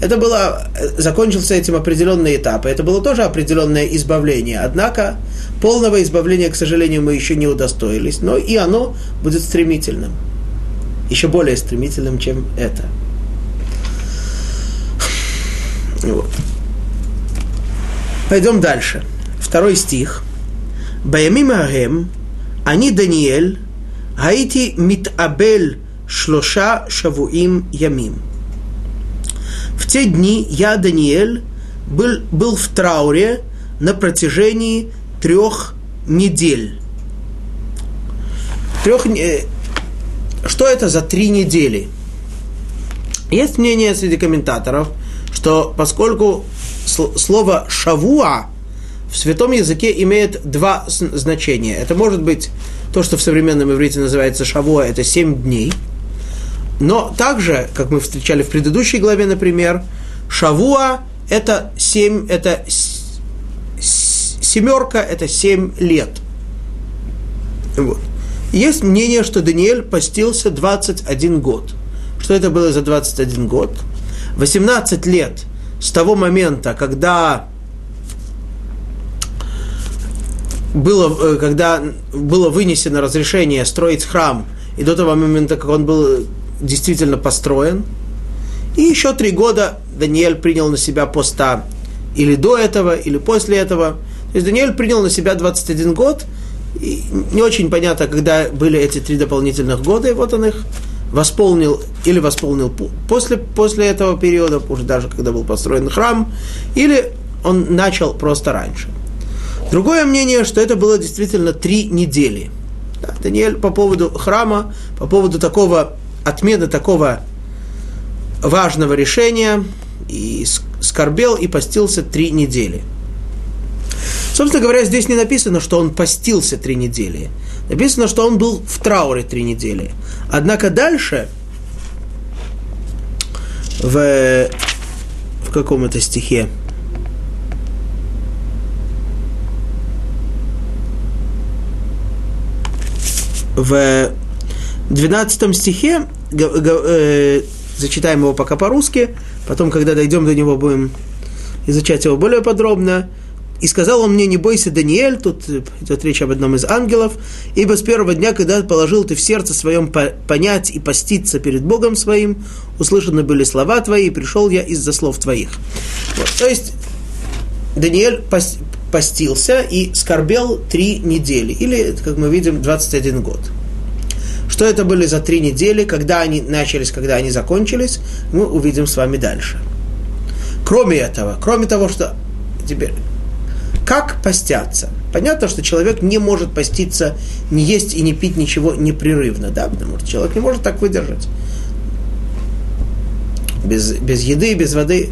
это было, закончился этим определенный этап, и это было тоже определенное избавление. Однако полного избавления, к сожалению, мы еще не удостоились, но и оно будет стремительным. Еще более стремительным, чем это. Вот. Пойдем дальше. Второй стих. Баямим Агем, они Даниэль, Хаити митабель шлоша шавуим ямим. В те дни я, Даниэль, был, был в трауре на протяжении трех недель. Трех, э, что это за три недели? Есть мнение среди комментаторов – что поскольку слово «шавуа» в святом языке имеет два значения. Это может быть то, что в современном иврите называется «шавуа», это семь дней. Но также, как мы встречали в предыдущей главе, например, «шавуа» – это семь, это семерка, это семь лет. Вот. Есть мнение, что Даниэль постился 21 год. Что это было за 21 год – 18 лет с того момента, когда было, э, когда было вынесено разрешение строить храм, и до того момента, как он был действительно построен. И еще три года Даниэль принял на себя поста или до этого, или после этого. То есть Даниэль принял на себя 21 год, и не очень понятно, когда были эти три дополнительных года, и вот он их восполнил или восполнил после, после этого периода, уже даже когда был построен храм, или он начал просто раньше. Другое мнение, что это было действительно три недели. Да, Даниэль по поводу храма, по поводу такого отмены такого важного решения, и скорбел и постился три недели. Собственно говоря, здесь не написано, что он постился три недели. Написано, что он был в трауре три недели. Однако дальше, в, в каком это стихе, в 12 стихе, э, зачитаем его пока по-русски, потом, когда дойдем до него, будем изучать его более подробно. И сказал он мне, не бойся, Даниэль, тут идет речь об одном из ангелов, ибо с первого дня, когда положил ты в сердце своем понять и поститься перед Богом своим, услышаны были слова твои, и пришел я из-за слов твоих. Вот, то есть Даниэль постился и скорбел три недели, или, как мы видим, 21 год. Что это были за три недели, когда они начались, когда они закончились, мы увидим с вами дальше. Кроме этого, кроме того, что теперь как постятся? Понятно, что человек не может поститься, не есть и не пить ничего непрерывно, да, потому что человек не может так выдержать. Без, без еды, без воды.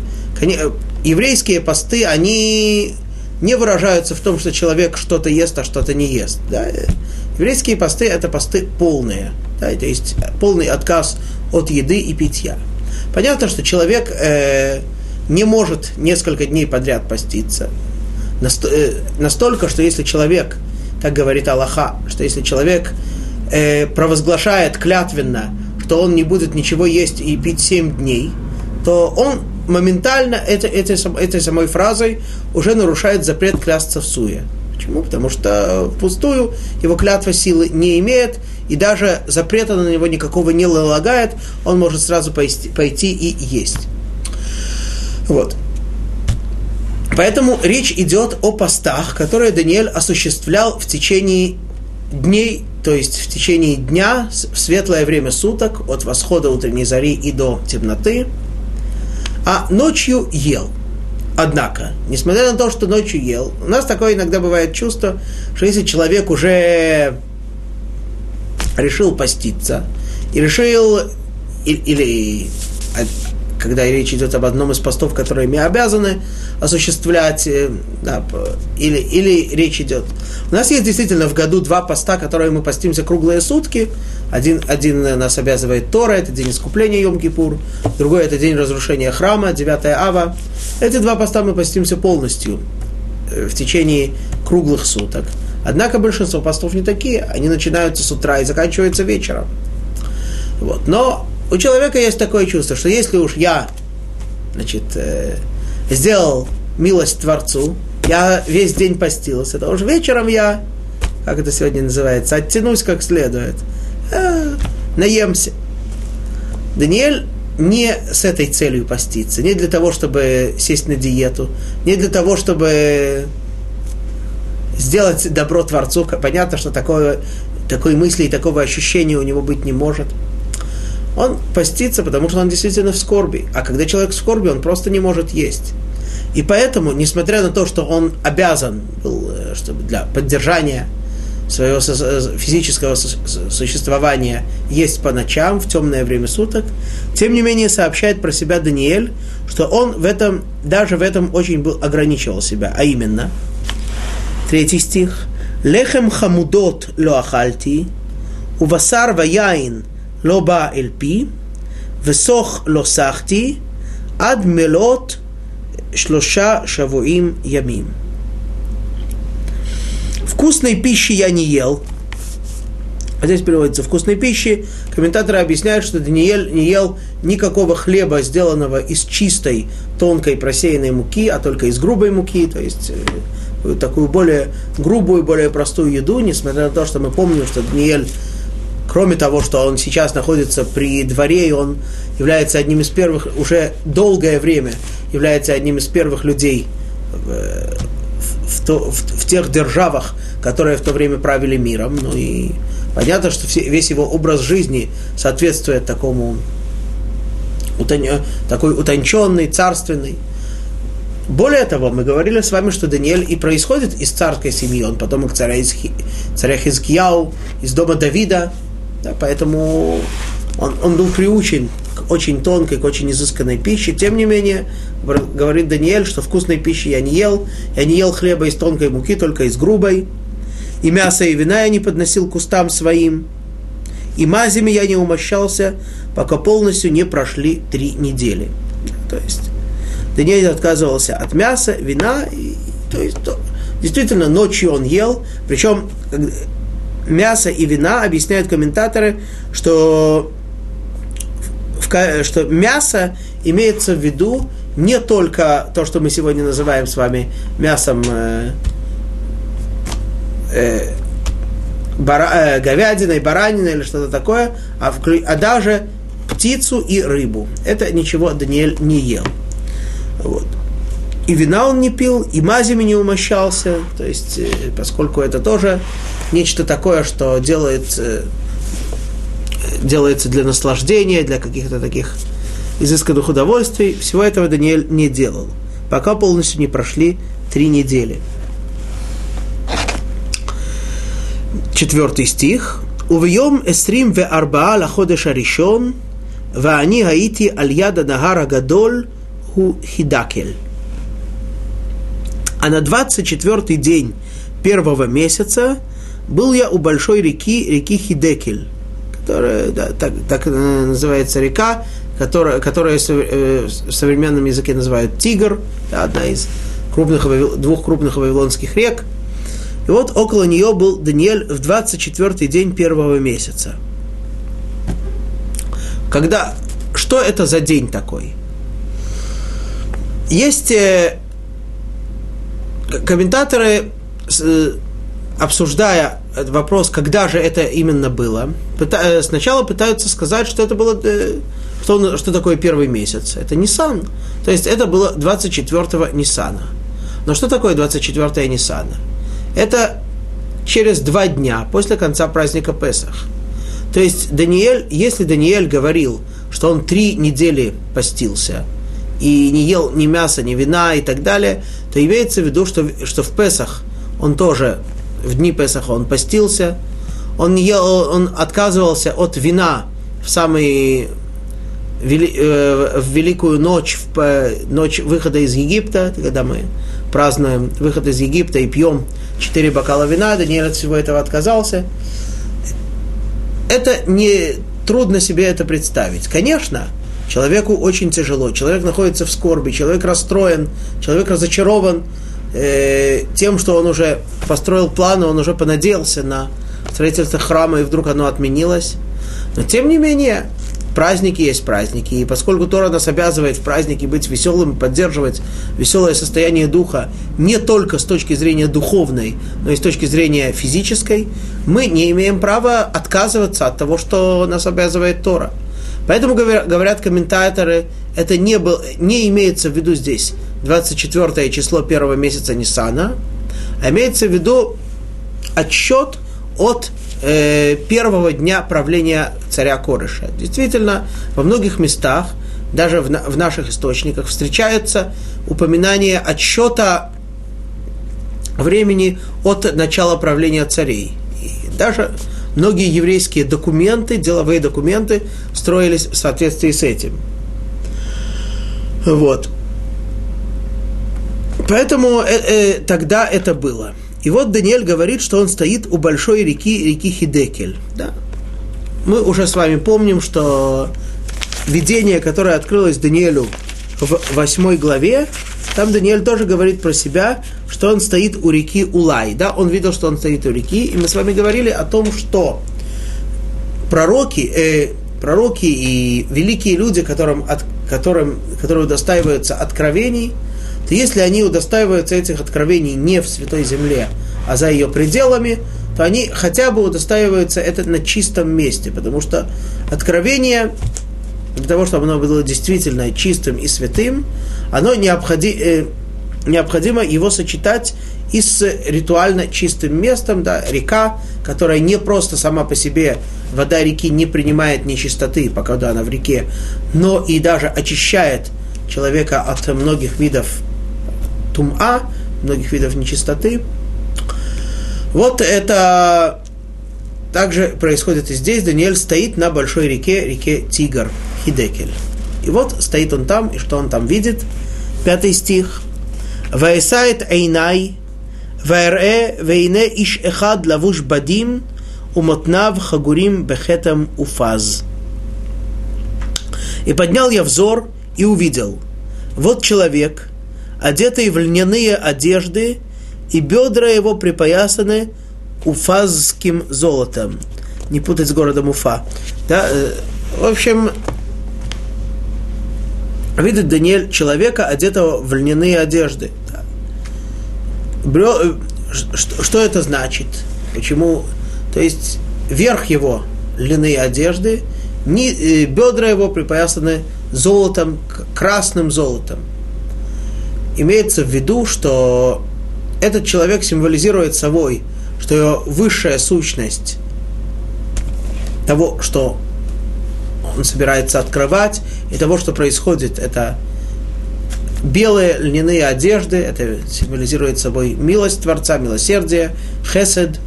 Еврейские посты, они не выражаются в том, что человек что-то ест, а что-то не ест. Да? Еврейские посты – это посты полные, да? то есть полный отказ от еды и питья. Понятно, что человек э, не может несколько дней подряд поститься, Э, настолько, что если человек, так говорит Аллаха, что если человек э, провозглашает клятвенно, что он не будет ничего есть и пить семь дней, то он моментально это, этой, этой самой фразой уже нарушает запрет клясться в суе. Почему? Потому что впустую его клятва силы не имеет, и даже запрета на него никакого не налагает, он может сразу пойти, пойти и есть. Вот. Поэтому речь идет о постах, которые Даниэль осуществлял в течение дней, то есть в течение дня, в светлое время суток, от восхода утренней зари и до темноты, а ночью ел. Однако, несмотря на то, что ночью ел, у нас такое иногда бывает чувство, что если человек уже решил поститься, и решил, или когда речь идет об одном из постов, которые мы обязаны осуществлять, э, да, или, или речь идет. У нас есть действительно в году два поста, которые мы постимся круглые сутки. Один, один нас обязывает Тора, это день искупления Йом-Кипур, другой это день разрушения храма, 9 ава. Эти два поста мы постимся полностью э, в течение круглых суток. Однако большинство постов не такие, они начинаются с утра и заканчиваются вечером. Вот. Но у человека есть такое чувство, что если уж я значит, э, сделал милость Творцу, я весь день постился, то уж вечером я, как это сегодня называется, оттянусь как следует, э, наемся. Даниэль не с этой целью поститься, не для того, чтобы сесть на диету, не для того, чтобы сделать добро Творцу. Понятно, что такое, такой мысли и такого ощущения у него быть не может – он постится, потому что он действительно в скорби. А когда человек в скорби, он просто не может есть. И поэтому, несмотря на то, что он обязан был, э, чтобы для поддержания своего физического существования есть по ночам, в темное время суток. Тем не менее, сообщает про себя Даниэль, что он в этом, даже в этом очень был, ограничивал себя. А именно, третий стих. «Лехем хамудот лоахальти, увасар ваяин лоба эльпи, весох лосахти, ад мелот шлоша шавуим ямим». Вкусной пищи я не ел. А здесь переводится вкусной пищи. Комментаторы объясняют, что Даниэль не ел никакого хлеба, сделанного из чистой, тонкой, просеянной муки, а только из грубой муки, то есть э, такую более грубую, более простую еду, несмотря на то, что мы помним, что Даниэль Кроме того, что он сейчас находится при дворе, и он является одним из первых, уже долгое время является одним из первых людей в, то, в, в тех державах, которые в то время правили миром. Ну и понятно, что все, весь его образ жизни соответствует такому утон, такой утонченный, царственный. Более того, мы говорили с вами, что Даниэль и происходит из царской семьи, он потомок царя, Изхи, царя Хизкияу, из дома Давида, да, поэтому он, он был приучен очень тонкой, к очень изысканной пище. Тем не менее, говорит Даниэль, что вкусной пищи я не ел. Я не ел хлеба из тонкой муки, только из грубой. И мясо и вина я не подносил к устам своим. И мазями я не умощался, пока полностью не прошли три недели. То есть Даниэль отказывался от мяса, вина, и, то есть то, действительно ночью он ел, причем мяса и вина, объясняют комментаторы, что, в, что мясо имеется в виду не только то, что мы сегодня называем с вами мясом э, э, бара, э, говядиной, бараниной или что-то такое, а, а даже птицу и рыбу. Это ничего Даниэль не ел. Вот. И вина он не пил, и мазями не умощался, то есть, э, поскольку это тоже нечто такое, что делает, э, делается для наслаждения, для каких-то таких изысканных удовольствий. Всего этого Даниэль не делал, пока полностью не прошли три недели. Четвертый стих. Увьем эсрим ве арбаа лаходеша ришон, ва они гаити альяда нагара гадоль ху хидакель. А на 24-й день первого месяца был я у большой реки, реки Хидекель, которая, да, так, так называется река, которая, которая э, в современном языке называют Тигр, да, одна из крупных, двух крупных вавилонских рек. И вот около нее был Даниэль в 24-й день первого месяца. Когда, что это за день такой? Есть э, комментаторы, э, обсуждая вопрос, когда же это именно было, э, сначала пытаются сказать, что это было, э, что, что такое первый месяц. Это Нисан. То есть это было 24-го Нисана. Но что такое 24-е Нисана? Это через два дня после конца праздника Песах. То есть Даниэль, если Даниэль говорил, что он три недели постился – и не ел ни мяса, ни вина и так далее, то имеется в виду, что, что в Песах он тоже, в дни Песаха он постился, он, ел, он отказывался от вина в самый вели, э, в великую ночь, в ночь выхода из Египта, когда мы празднуем выход из Египта и пьем четыре бокала вина, Даниэль от всего этого отказался. Это не трудно себе это представить. Конечно, Человеку очень тяжело, человек находится в скорби, человек расстроен, человек разочарован э, тем, что он уже построил планы, он уже понадеялся на строительство храма, и вдруг оно отменилось. Но тем не менее, праздники есть праздники, и поскольку Тора нас обязывает в празднике быть веселым, поддерживать веселое состояние духа не только с точки зрения духовной, но и с точки зрения физической, мы не имеем права отказываться от того, что нас обязывает Тора. Поэтому говорят комментаторы, это не, был, не имеется в виду здесь 24 число первого месяца Нисана, а имеется в виду отсчет от э, первого дня правления царя Корыша. Действительно, во многих местах, даже в, в наших источниках, встречается упоминание отсчета времени от начала правления царей. И даже многие еврейские документы, деловые документы строились в соответствии с этим. Вот. Поэтому э, э, тогда это было. И вот Даниэль говорит, что он стоит у большой реки, реки Хидекель. Да. Мы уже с вами помним, что видение, которое открылось Даниэлю в восьмой главе, там Даниэль тоже говорит про себя, что он стоит у реки Улай. Да? Он видел, что он стоит у реки, и мы с вами говорили о том, что пророки, э, пророки и великие люди, которым, от, которым, которые удостаиваются откровений, то если они удостаиваются этих откровений не в Святой Земле, а за ее пределами, то они хотя бы удостаиваются это на чистом месте, потому что откровение для того, чтобы оно было действительно чистым и святым, оно необходи, э, необходимо его сочетать и с ритуально чистым местом, да, река, которая не просто сама по себе, вода реки не принимает нечистоты, пока она в реке, но и даже очищает человека от многих видов тума, многих видов нечистоты. Вот это также происходит и здесь. Даниэль стоит на большой реке, реке Тигр, Хидекель. И вот стоит он там, и что он там видит? Пятый стих. Ваесает эйнай, ваэре вейне иш эхад лавуш бадим, умотнав хагурим бехетам уфаз. И поднял я взор и увидел. Вот человек, одетый в льняные одежды, и бедра его припоясаны уфазским золотом. Не путать с городом Уфа. Да, э, в общем, видит Даниэль человека, одетого в льняные одежды. Брё, э, что, что это значит? Почему? То есть верх его льняные одежды, ни, э, бедра его припоясаны золотом, красным золотом. Имеется в виду, что этот человек символизирует собой, что его высшая сущность того, что он собирается открывать, и того, что происходит, это белые льняные одежды, это символизирует собой милость Творца, милосердие, хесед,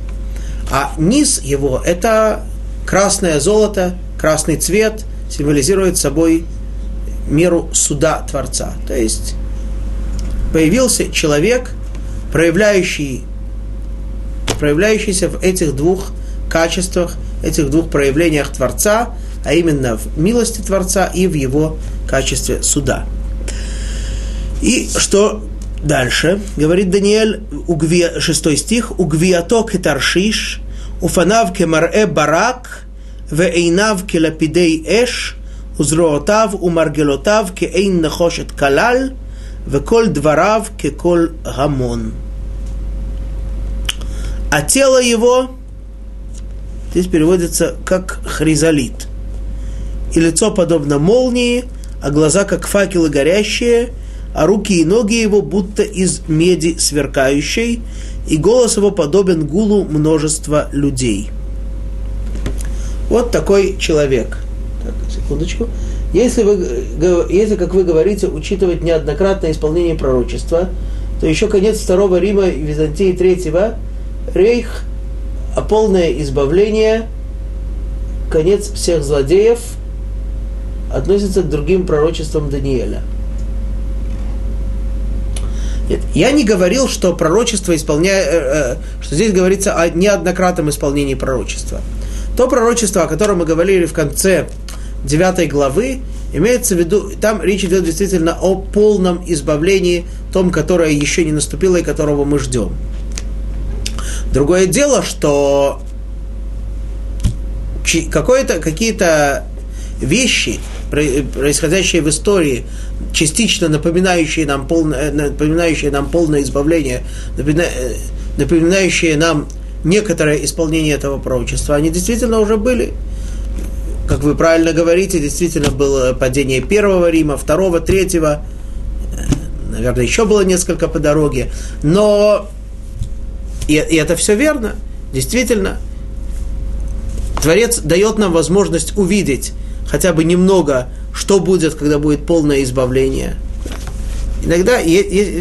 а низ его – это красное золото, красный цвет, символизирует собой меру суда Творца. То есть появился человек, проявляющий, проявляющийся в этих двух качествах, этих двух проявлениях Творца, а именно в милости Творца и в его качестве суда. И что дальше? Говорит Даниэль, шестой стих, «Угвиато кетаршиш, уфанав кемарэ барак, ואיניו כלפידי אש, узроотав ומרגלותיו כאין נחושת כלל, веколь дворав кеколь гамон. А тело его здесь переводится как хризолит. И лицо подобно молнии, а глаза как факелы горящие, а руки и ноги его будто из меди сверкающей, и голос его подобен гулу множества людей. Вот такой человек. Так, секундочку. Если, вы, если, как вы говорите, учитывать неоднократное исполнение пророчества, то еще конец второго Рима и Византии третьего, Рейх, а полное избавление, конец всех злодеев, относится к другим пророчествам Даниэля. Нет, я не говорил, что пророчество исполняет, э, э, что здесь говорится о неоднократном исполнении пророчества. То пророчество, о котором мы говорили в конце 9 главы, имеется в виду, там речь идет действительно о полном избавлении, том, которое еще не наступило и которого мы ждем. Другое дело, что какие-то вещи, происходящие в истории, частично напоминающие нам полное, напоминающие нам полное избавление, напоминающие нам некоторое исполнение этого пророчества, они действительно уже были. Как вы правильно говорите, действительно было падение первого Рима, второго, третьего, наверное, еще было несколько по дороге, но и, и это все верно, действительно. Творец дает нам возможность увидеть хотя бы немного, что будет, когда будет полное избавление. Иногда,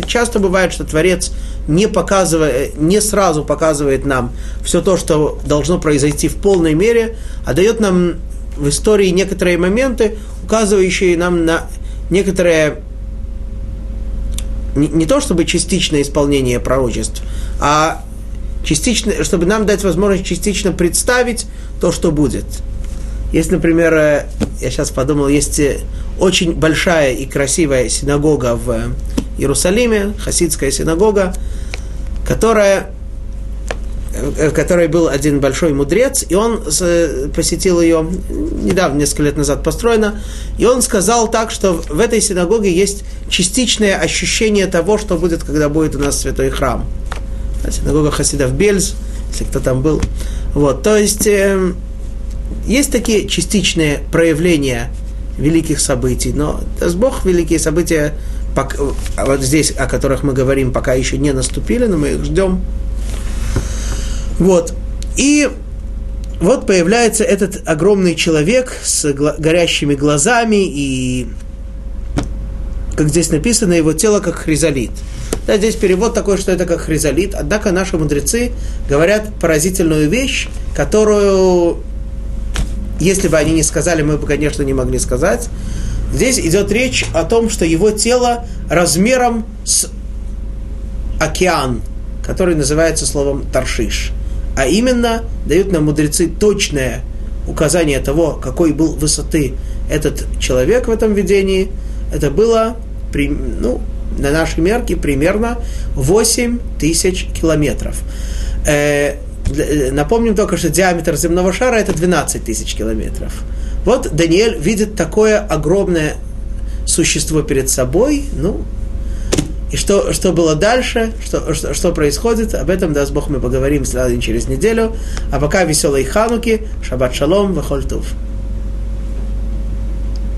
часто бывает, что Творец не показывает, не сразу показывает нам все то, что должно произойти в полной мере, а дает нам в истории некоторые моменты, указывающие нам на некоторое не, не то чтобы частичное исполнение пророчеств, а частично, чтобы нам дать возможность частично представить то, что будет. Есть, например, э, я сейчас подумал, есть э, очень большая и красивая синагога в Иерусалиме, хасидская синагога, которая в которой был один большой мудрец, и он посетил ее недавно, несколько лет назад построена, и он сказал так, что в этой синагоге есть частичное ощущение того, что будет, когда будет у нас святой храм. Синагога Хасидов Бельз, если кто там был. Вот, то есть э, есть такие частичные проявления великих событий, но с Бог великие события, вот здесь, о которых мы говорим, пока еще не наступили, но мы их ждем. Вот. И вот появляется этот огромный человек с горящими глазами и, как здесь написано, его тело как хризолит. Да, здесь перевод такой, что это как хризолит. Однако наши мудрецы говорят поразительную вещь, которую если бы они не сказали, мы бы, конечно, не могли сказать. Здесь идет речь о том, что его тело размером с океан, который называется словом Таршиш. А именно, дают нам мудрецы точное указание того, какой был высоты этот человек в этом видении. Это было, ну, на нашей мерке примерно 8 тысяч километров. Э, Э, напомним только, что диаметр земного шара это 12 тысяч километров. Вот Даниэль видит такое огромное существо перед собой, ну, и что, что было дальше, что, что, что происходит, об этом, даст Бог, мы поговорим через неделю. А пока веселой хануки, шаббат шалом, вахольтув.